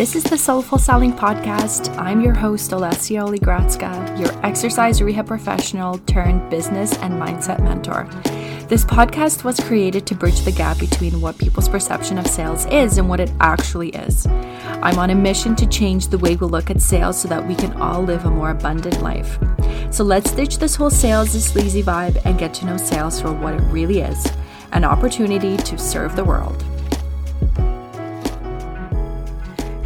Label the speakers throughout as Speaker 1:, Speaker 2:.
Speaker 1: This is the Soulful Selling Podcast. I'm your host, Olesya Oligradska, your exercise rehab professional turned business and mindset mentor. This podcast was created to bridge the gap between what people's perception of sales is and what it actually is. I'm on a mission to change the way we look at sales so that we can all live a more abundant life. So let's ditch this whole sales is sleazy vibe and get to know sales for what it really is an opportunity to serve the world.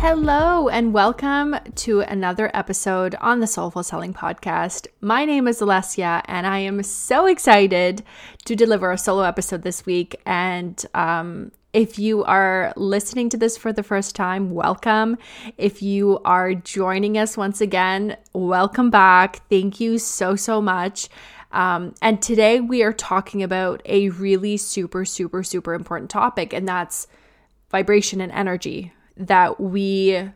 Speaker 1: Hello, and welcome to another episode on the Soulful Selling Podcast. My name is Olesya, and I am so excited to deliver a solo episode this week. And um, if you are listening to this for the first time, welcome. If you are joining us once again, welcome back. Thank you so, so much. Um, and today we are talking about a really super, super, super important topic, and that's vibration and energy that we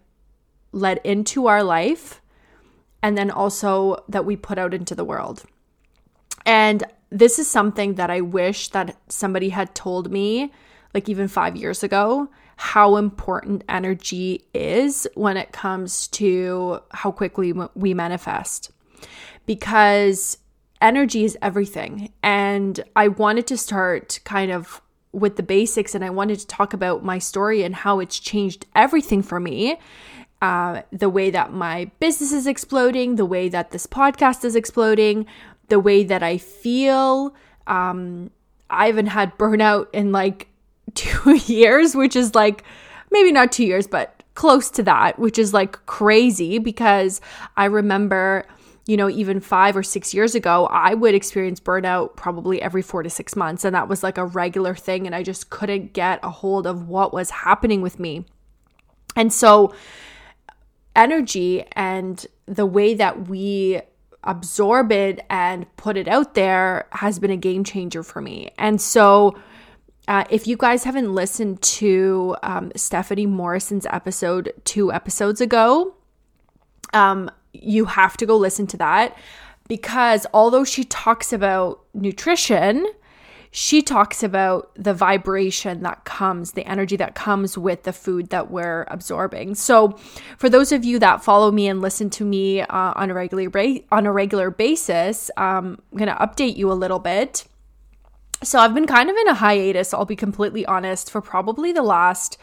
Speaker 1: let into our life and then also that we put out into the world. And this is something that I wish that somebody had told me like even 5 years ago how important energy is when it comes to how quickly we manifest. Because energy is everything. And I wanted to start kind of with the basics and I wanted to talk about my story and how it's changed everything for me. Uh, the way that my business is exploding, the way that this podcast is exploding, the way that I feel. Um, I haven't had burnout in like two years, which is like maybe not two years, but close to that, which is like crazy because I remember you know, even five or six years ago, I would experience burnout probably every four to six months. And that was like a regular thing. And I just couldn't get a hold of what was happening with me. And so, energy and the way that we absorb it and put it out there has been a game changer for me. And so, uh, if you guys haven't listened to um, Stephanie Morrison's episode two episodes ago, um, you have to go listen to that because although she talks about nutrition, she talks about the vibration that comes, the energy that comes with the food that we're absorbing. So, for those of you that follow me and listen to me uh, on a regular ba- on a regular basis, um, I'm going to update you a little bit. So, I've been kind of in a hiatus. I'll be completely honest for probably the last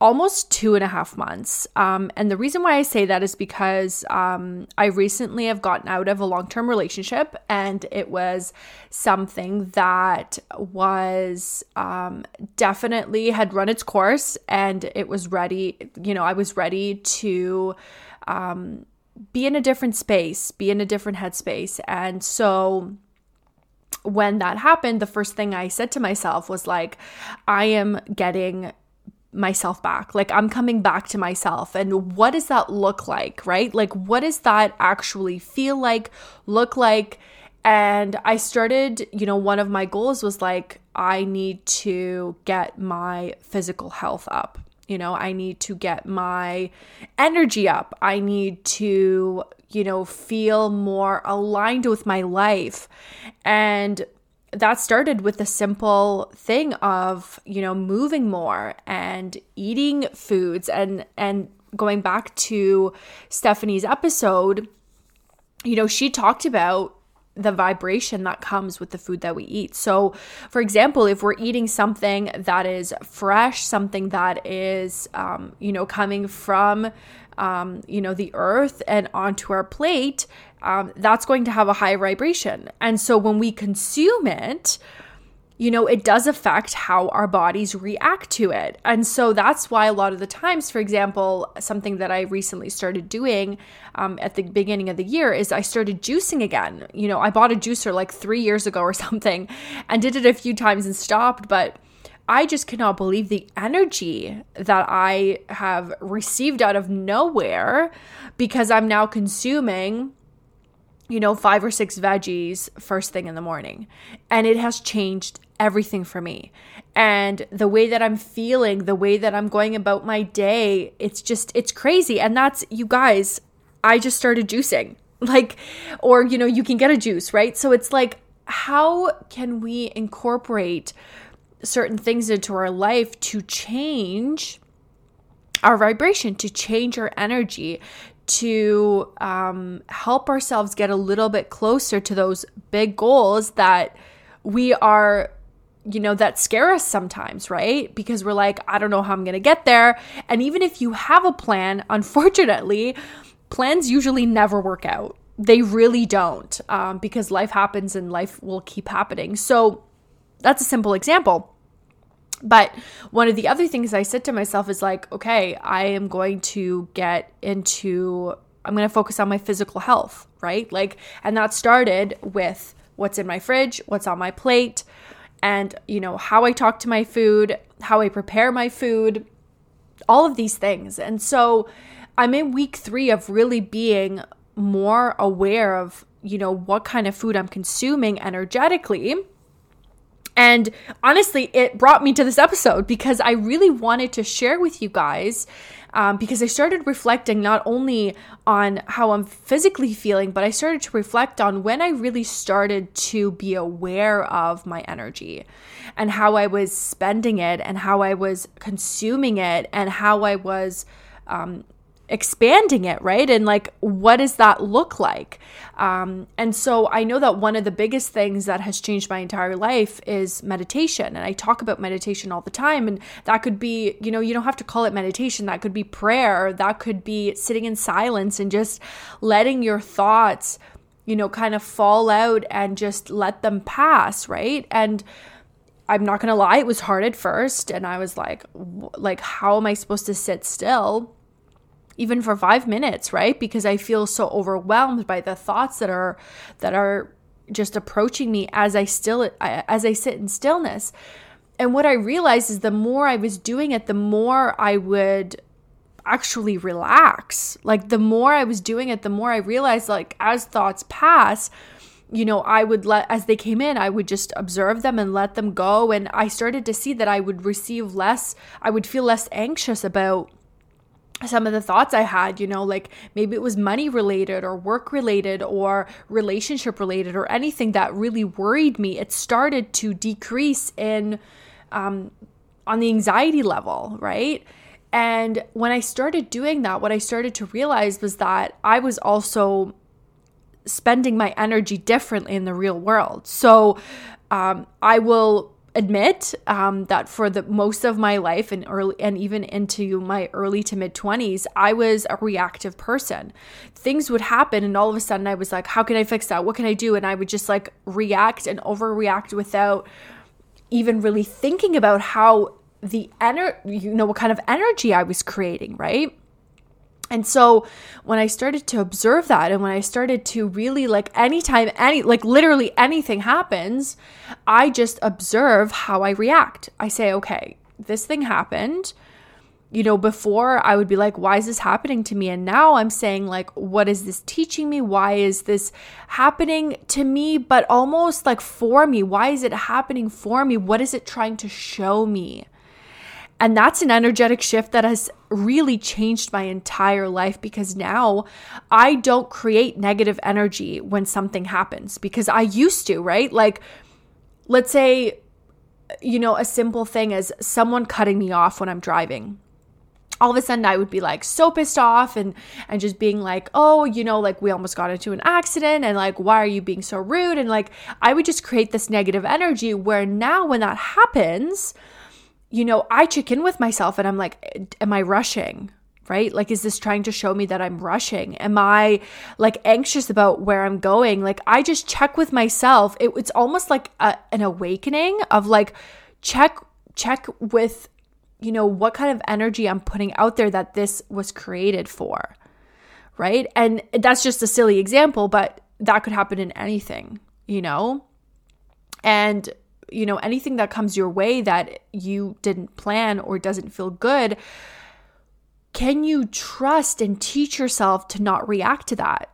Speaker 1: almost two and a half months. Um, and the reason why I say that is because um, I recently have gotten out of a long term relationship, and it was something that was um, definitely had run its course, and it was ready. You know, I was ready to um, be in a different space, be in a different headspace. And so, when that happened, the first thing I said to myself was like, I am getting myself back. Like I'm coming back to myself. And what does that look like, right? Like what does that actually feel like, look like? And I started, you know, one of my goals was like, I need to get my physical health up. You know, I need to get my energy up. I need to, you know, feel more aligned with my life. And that started with the simple thing of you know moving more and eating foods and and going back to Stephanie's episode you know she talked about the vibration that comes with the food that we eat. So, for example, if we're eating something that is fresh, something that is, um, you know, coming from, um, you know, the earth and onto our plate, um, that's going to have a high vibration. And so when we consume it, you know, it does affect how our bodies react to it. And so that's why a lot of the times, for example, something that I recently started doing um, at the beginning of the year is I started juicing again. You know, I bought a juicer like three years ago or something and did it a few times and stopped. But I just cannot believe the energy that I have received out of nowhere because I'm now consuming you know, five or six veggies first thing in the morning. And it has changed everything for me. And the way that I'm feeling, the way that I'm going about my day, it's just, it's crazy. And that's, you guys, I just started juicing. Like, or, you know, you can get a juice, right? So it's like, how can we incorporate certain things into our life to change our vibration, to change our energy, to um, help ourselves get a little bit closer to those big goals that we are you know, that scare us sometimes, right? Because we're like, I don't know how I'm going to get there. And even if you have a plan, unfortunately, plans usually never work out. They really don't um, because life happens and life will keep happening. So that's a simple example. But one of the other things I said to myself is like, okay, I am going to get into, I'm going to focus on my physical health, right? Like, and that started with what's in my fridge, what's on my plate, and, you know, how I talk to my food, how I prepare my food, all of these things. And so I'm in week three of really being more aware of, you know, what kind of food I'm consuming energetically and honestly, it brought me to this episode because I really wanted to share with you guys. Um, because I started reflecting not only on how I'm physically feeling, but I started to reflect on when I really started to be aware of my energy and how I was spending it and how I was consuming it and how I was um, expanding it, right? And like, what does that look like? Um, and so I know that one of the biggest things that has changed my entire life is meditation. And I talk about meditation all the time. And that could be, you know, you don't have to call it meditation, that could be prayer, that could be sitting in silence and just letting your thoughts, you know, kind of fall out and just let them pass, right? And I'm not going to lie, it was hard at first and I was like like how am I supposed to sit still? Even for 5 minutes, right? Because I feel so overwhelmed by the thoughts that are that are just approaching me as I still as I sit in stillness. And what I realized is the more I was doing it, the more I would actually relax. Like the more I was doing it, the more I realized like as thoughts pass, you know, I would let, as they came in, I would just observe them and let them go. And I started to see that I would receive less, I would feel less anxious about some of the thoughts I had, you know, like maybe it was money related or work related or relationship related or anything that really worried me, it started to decrease in um, on the anxiety level, right? And when I started doing that, what I started to realize was that I was also spending my energy differently in the real world. So um, I will admit um, that for the most of my life and early and even into my early to mid 20s i was a reactive person. Things would happen and all of a sudden i was like how can i fix that? What can i do? And i would just like react and overreact without even really thinking about how the energy you know what kind of energy i was creating right and so when I started to observe that and when I started to really like anytime any like literally anything happens, I just observe how I react. I say, "Okay, this thing happened." You know, before I would be like, why is this happening to me? And now I'm saying, like, what is this teaching me? Why is this happening to me, but almost like for me? Why is it happening for me? What is it trying to show me? And that's an energetic shift that has really changed my entire life because now I don't create negative energy when something happens because I used to, right? Like, let's say, you know, a simple thing as someone cutting me off when I'm driving all of a sudden I would be like so pissed off and and just being like, "Oh, you know, like we almost got into an accident and like why are you being so rude?" and like I would just create this negative energy where now when that happens, you know, I check in with myself and I'm like, am I rushing? Right? Like, is this trying to show me that I'm rushing? Am I like anxious about where I'm going? Like, I just check with myself. It, it's almost like a, an awakening of like, check, check with, you know, what kind of energy I'm putting out there that this was created for. Right. And that's just a silly example, but that could happen in anything, you know? And you know, anything that comes your way that you didn't plan or doesn't feel good, can you trust and teach yourself to not react to that?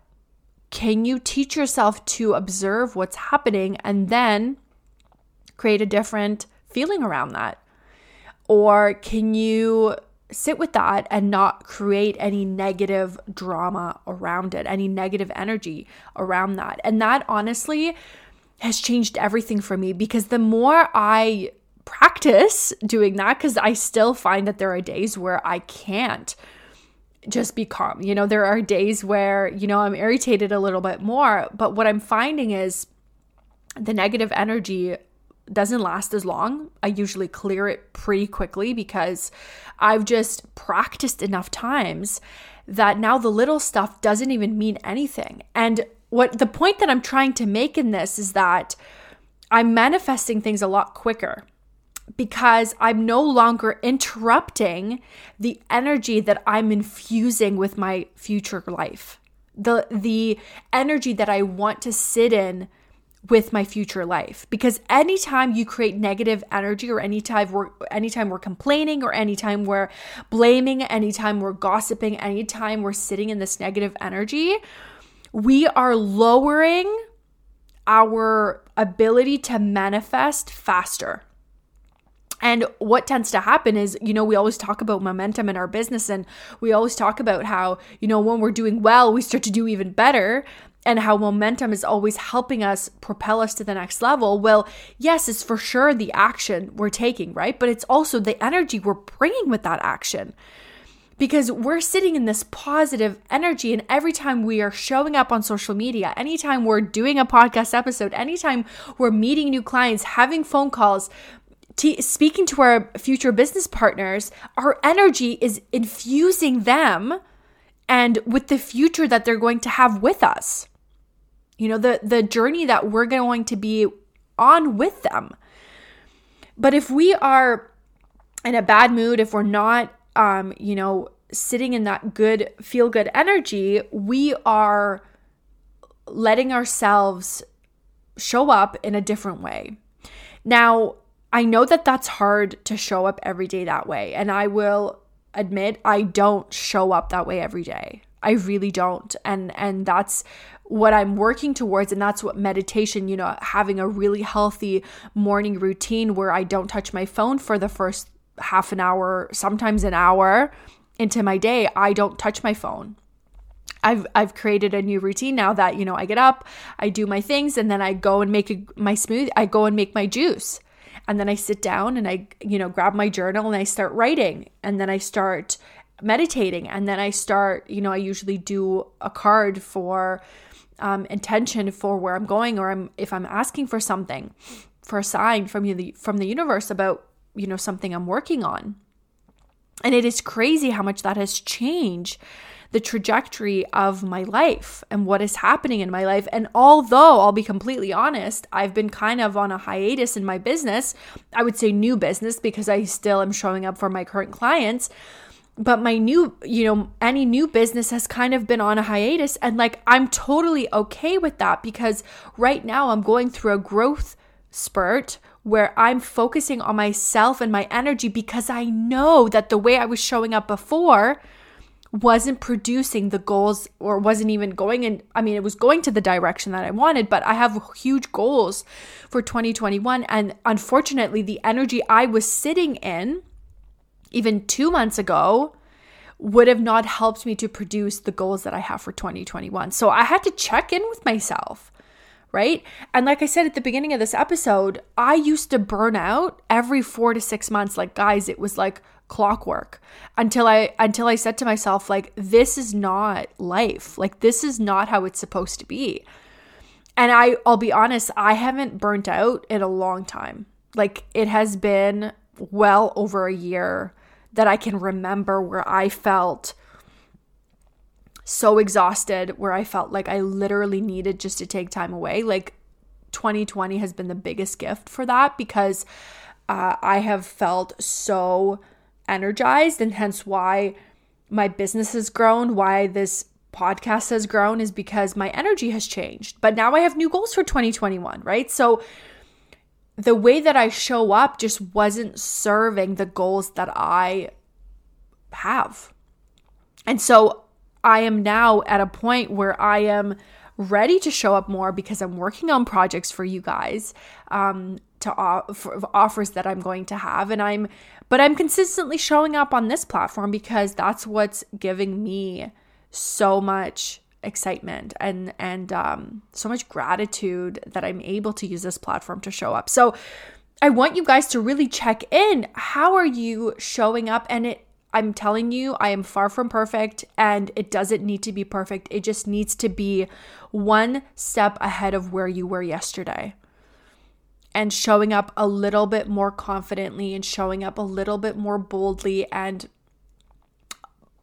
Speaker 1: Can you teach yourself to observe what's happening and then create a different feeling around that? Or can you sit with that and not create any negative drama around it, any negative energy around that? And that honestly, has changed everything for me because the more I practice doing that because I still find that there are days where I can't just be calm. You know, there are days where, you know, I'm irritated a little bit more, but what I'm finding is the negative energy doesn't last as long. I usually clear it pretty quickly because I've just practiced enough times that now the little stuff doesn't even mean anything. And what the point that I'm trying to make in this is that I'm manifesting things a lot quicker because I'm no longer interrupting the energy that I'm infusing with my future life. The the energy that I want to sit in with my future life because anytime you create negative energy or anytime we're anytime we're complaining or anytime we're blaming anytime we're gossiping anytime we're sitting in this negative energy we are lowering our ability to manifest faster and what tends to happen is, you know, we always talk about momentum in our business and we always talk about how, you know, when we're doing well, we start to do even better and how momentum is always helping us propel us to the next level. Well, yes, it's for sure the action we're taking, right? But it's also the energy we're bringing with that action. Because we're sitting in this positive energy, and every time we are showing up on social media, anytime we're doing a podcast episode, anytime we're meeting new clients, having phone calls, T- speaking to our future business partners, our energy is infusing them and with the future that they're going to have with us. You know the the journey that we're going to be on with them. But if we are in a bad mood if we're not um you know sitting in that good feel good energy we are letting ourselves show up in a different way now i know that that's hard to show up every day that way and i will admit i don't show up that way every day I really don't. And and that's what I'm working towards and that's what meditation, you know, having a really healthy morning routine where I don't touch my phone for the first half an hour, sometimes an hour into my day, I don't touch my phone. I've I've created a new routine now that you know I get up, I do my things, and then I go and make a, my smoothie. I go and make my juice, and then I sit down and I you know grab my journal and I start writing, and then I start meditating and then i start you know i usually do a card for um, intention for where i'm going or i'm if i'm asking for something for a sign from you from the universe about you know something i'm working on and it is crazy how much that has changed the trajectory of my life and what is happening in my life. And although I'll be completely honest, I've been kind of on a hiatus in my business, I would say new business because I still am showing up for my current clients but my new, you know, any new business has kind of been on a hiatus. And like, I'm totally okay with that because right now I'm going through a growth spurt where I'm focusing on myself and my energy because I know that the way I was showing up before wasn't producing the goals or wasn't even going in I mean it was going to the direction that I wanted but I have huge goals for 2021 and unfortunately the energy I was sitting in even two months ago would have not helped me to produce the goals that I have for 2021. So I had to check in with myself, right? And like I said at the beginning of this episode, I used to burn out every 4 to 6 months like guys, it was like clockwork until I until I said to myself like this is not life. Like this is not how it's supposed to be. And I I'll be honest, I haven't burnt out in a long time. Like it has been well over a year that I can remember where I felt so exhausted, where I felt like I literally needed just to take time away. Like 2020 has been the biggest gift for that because uh, I have felt so energized, and hence why my business has grown, why this podcast has grown is because my energy has changed. But now I have new goals for 2021, right? So the way that I show up just wasn't serving the goals that I have. And so I am now at a point where I am ready to show up more because I'm working on projects for you guys um, to offer offers that I'm going to have, and I'm but I'm consistently showing up on this platform because that's what's giving me so much excitement and and um, so much gratitude that I'm able to use this platform to show up. So I want you guys to really check in. How are you showing up? And it, I'm telling you, I am far from perfect and it doesn't need to be perfect. It just needs to be one step ahead of where you were yesterday. And showing up a little bit more confidently and showing up a little bit more boldly and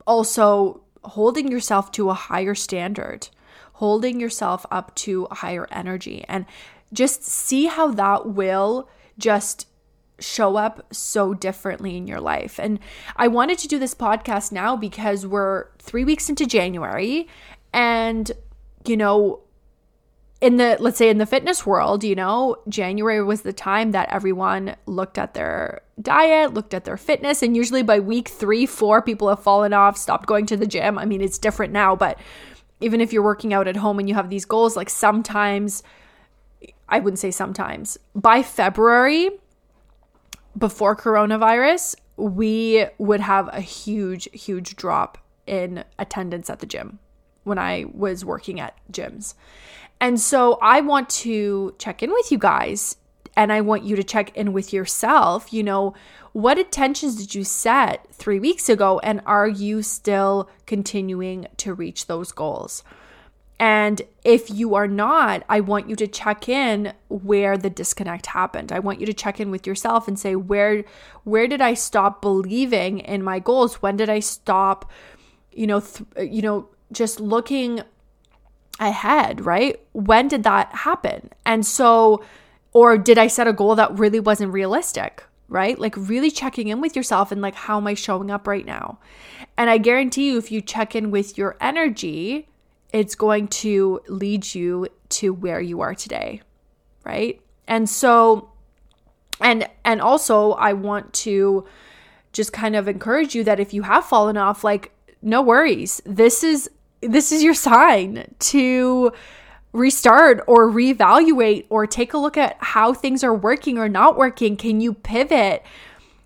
Speaker 1: also holding yourself to a higher standard, holding yourself up to a higher energy. And just see how that will just show up so differently in your life. And I wanted to do this podcast now because we're three weeks into January and, you know, in the let's say in the fitness world, you know, January was the time that everyone looked at their diet, looked at their fitness, and usually by week three, four, people have fallen off, stopped going to the gym. I mean, it's different now, but even if you're working out at home and you have these goals, like sometimes I wouldn't say sometimes, by February, before coronavirus, we would have a huge, huge drop in attendance at the gym when I was working at gyms. And so I want to check in with you guys and I want you to check in with yourself. You know, what intentions did you set three weeks ago? And are you still continuing to reach those goals? And if you are not, I want you to check in where the disconnect happened. I want you to check in with yourself and say where where did I stop believing in my goals? When did I stop you know th- you know just looking ahead, right? When did that happen? And so or did I set a goal that really wasn't realistic? Right? Like really checking in with yourself and like how am I showing up right now? And I guarantee you if you check in with your energy, it's going to lead you to where you are today, right? And so and and also I want to just kind of encourage you that if you have fallen off like no worries. This is this is your sign to restart or reevaluate or take a look at how things are working or not working. Can you pivot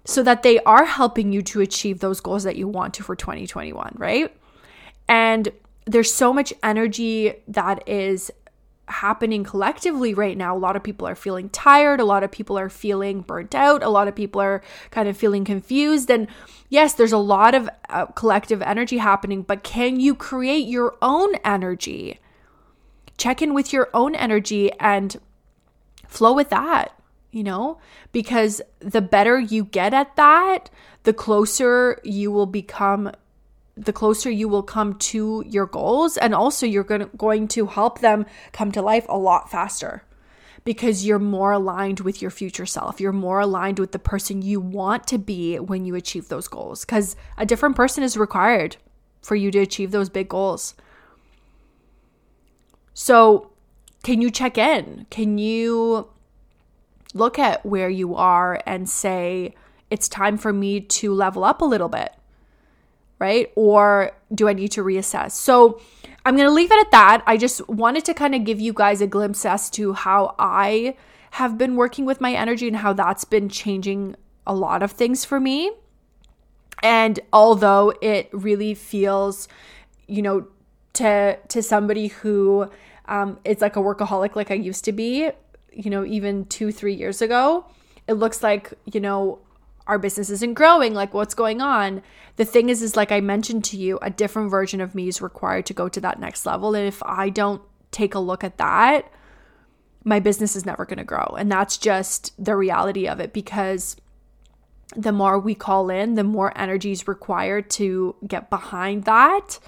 Speaker 1: so that they are helping you to achieve those goals that you want to for 2021, right? And there's so much energy that is happening collectively right now. A lot of people are feeling tired, a lot of people are feeling burnt out, a lot of people are kind of feeling confused. And yes, there's a lot of uh, collective energy happening, but can you create your own energy? Check in with your own energy and flow with that, you know, because the better you get at that, the closer you will become the closer you will come to your goals and also you're going to, going to help them come to life a lot faster because you're more aligned with your future self. You're more aligned with the person you want to be when you achieve those goals cuz a different person is required for you to achieve those big goals. So, can you check in? Can you look at where you are and say it's time for me to level up a little bit? Right? Or do I need to reassess? So I'm going to leave it at that. I just wanted to kind of give you guys a glimpse as to how I have been working with my energy and how that's been changing a lot of things for me. And although it really feels, you know, to to somebody who um, is like a workaholic like I used to be, you know, even two, three years ago, it looks like, you know, our business isn't growing like what's going on? The thing is is like i mentioned to you a different version of me is required to go to that next level. And if i don't take a look at that my business is never going to grow. And that's just the reality of it because the more we call in the more energy is required to get behind that.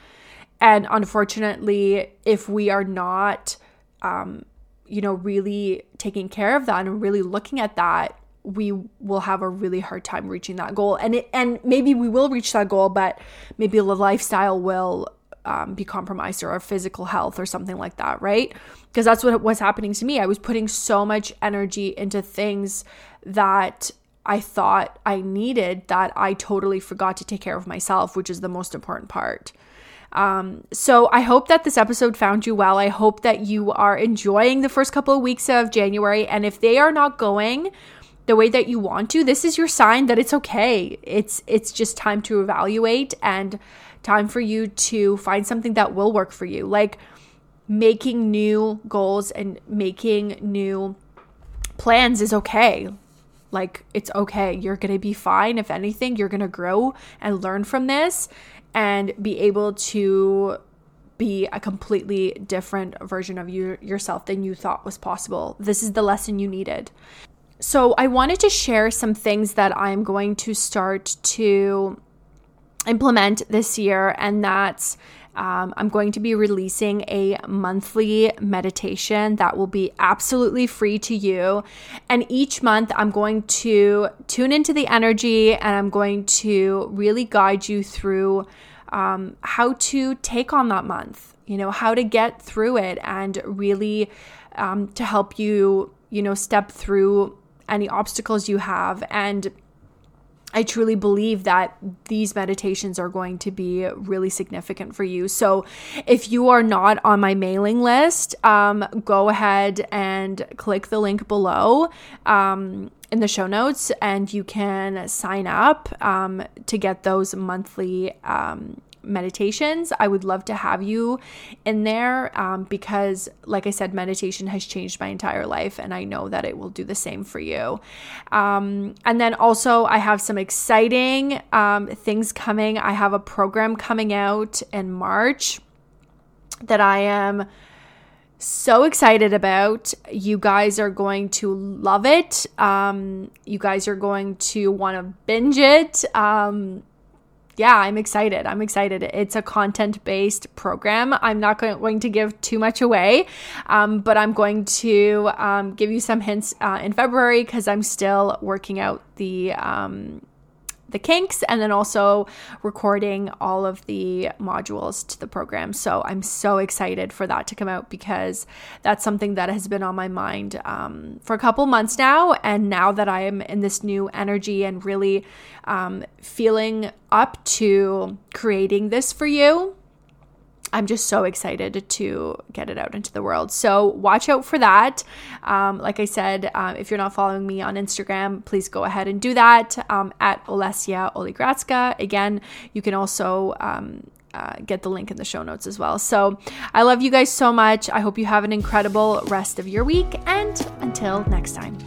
Speaker 1: And unfortunately if we are not um, you know really taking care of that and really looking at that we will have a really hard time reaching that goal and it, and maybe we will reach that goal but maybe the lifestyle will um, be compromised or our physical health or something like that right because that's what was happening to me i was putting so much energy into things that i thought i needed that i totally forgot to take care of myself which is the most important part um, so I hope that this episode found you well. I hope that you are enjoying the first couple of weeks of January. And if they are not going the way that you want to, this is your sign that it's okay. It's it's just time to evaluate and time for you to find something that will work for you. Like making new goals and making new plans is okay. Like, it's okay. You're going to be fine. If anything, you're going to grow and learn from this and be able to be a completely different version of you yourself than you thought was possible. This is the lesson you needed. So, I wanted to share some things that I'm going to start to implement this year, and that's um, I'm going to be releasing a monthly meditation that will be absolutely free to you. And each month, I'm going to tune into the energy and I'm going to really guide you through um, how to take on that month, you know, how to get through it and really um, to help you, you know, step through any obstacles you have and I truly believe that these meditations are going to be really significant for you. So, if you are not on my mailing list, um, go ahead and click the link below um, in the show notes, and you can sign up um, to get those monthly um, meditations. I would love to have you in there um, because, like I said, meditation has changed my entire life, and I know that it will do the same for you. Um, and then also, I have some exciting um, things coming. I have a program coming out in March that I am so excited about. You guys are going to love it. Um, you guys are going to want to binge it. Um, yeah, I'm excited. I'm excited. It's a content based program. I'm not going to give too much away, um, but I'm going to um, give you some hints uh, in February because I'm still working out the. Um, the kinks and then also recording all of the modules to the program. So I'm so excited for that to come out because that's something that has been on my mind um, for a couple months now. And now that I am in this new energy and really um, feeling up to creating this for you, I'm just so excited to get it out into the world. So watch out for that. Um, like I said, um, if you're not following me on Instagram, please go ahead and do that um, at Olesya Oligradska. Again, you can also um, uh, get the link in the show notes as well. So I love you guys so much. I hope you have an incredible rest of your week. And until next time.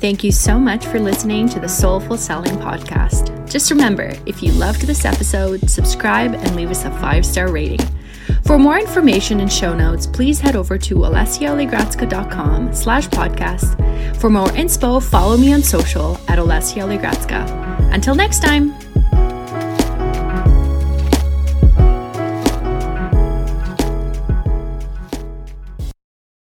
Speaker 1: Thank you so much for listening to the Soulful Selling Podcast. Just remember, if you loved this episode, subscribe and leave us a five star rating. For more information and show notes, please head over to olesyaoligradska.com slash podcast. For more inspo, follow me on social at Olesya Until next time.